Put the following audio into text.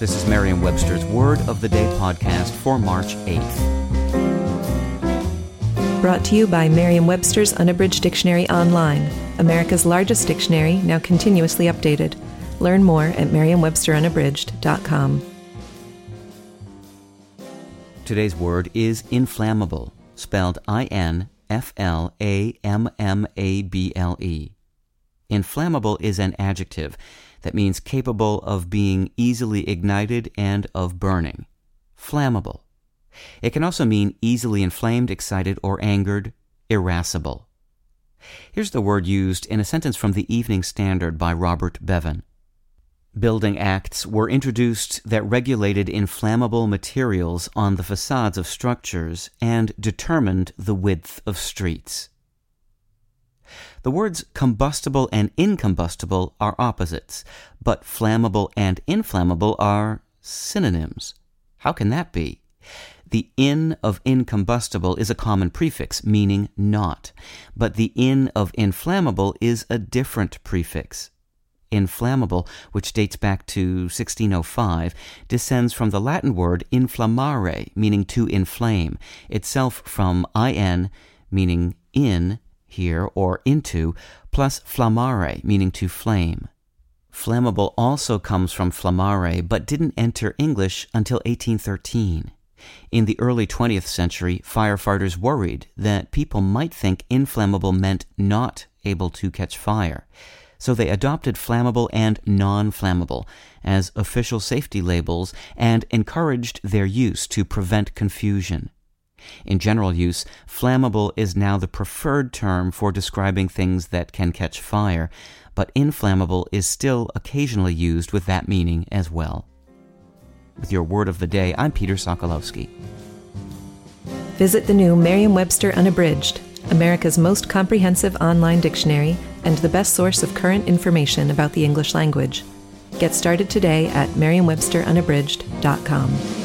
This is Merriam-Webster's Word of the Day podcast for March 8th. Brought to you by Merriam Webster's Unabridged Dictionary Online, America's largest dictionary, now continuously updated. Learn more at merriam-websterunabridged.com. Today's word is inflammable, spelled I N F L A M M A B L E. Inflammable is an adjective that means capable of being easily ignited and of burning. Flammable. It can also mean easily inflamed, excited, or angered, irascible. Here's the word used in a sentence from the Evening Standard by Robert Bevan. Building acts were introduced that regulated inflammable materials on the facades of structures and determined the width of streets. The words combustible and incombustible are opposites, but flammable and inflammable are synonyms. How can that be? The in of incombustible is a common prefix, meaning not, but the in of inflammable is a different prefix. Inflammable, which dates back to 1605, descends from the Latin word inflammare, meaning to inflame, itself from in, meaning in, here, or into, plus flammare, meaning to flame. Flammable also comes from flammare, but didn't enter English until 1813. In the early 20th century, firefighters worried that people might think inflammable meant not able to catch fire. So they adopted flammable and non flammable as official safety labels and encouraged their use to prevent confusion. In general use, flammable is now the preferred term for describing things that can catch fire, but inflammable is still occasionally used with that meaning as well. With your word of the day, I'm Peter Sokolowski. Visit the new Merriam Webster Unabridged, America's most comprehensive online dictionary and the best source of current information about the English language. Get started today at merriam-websterunabridged.com.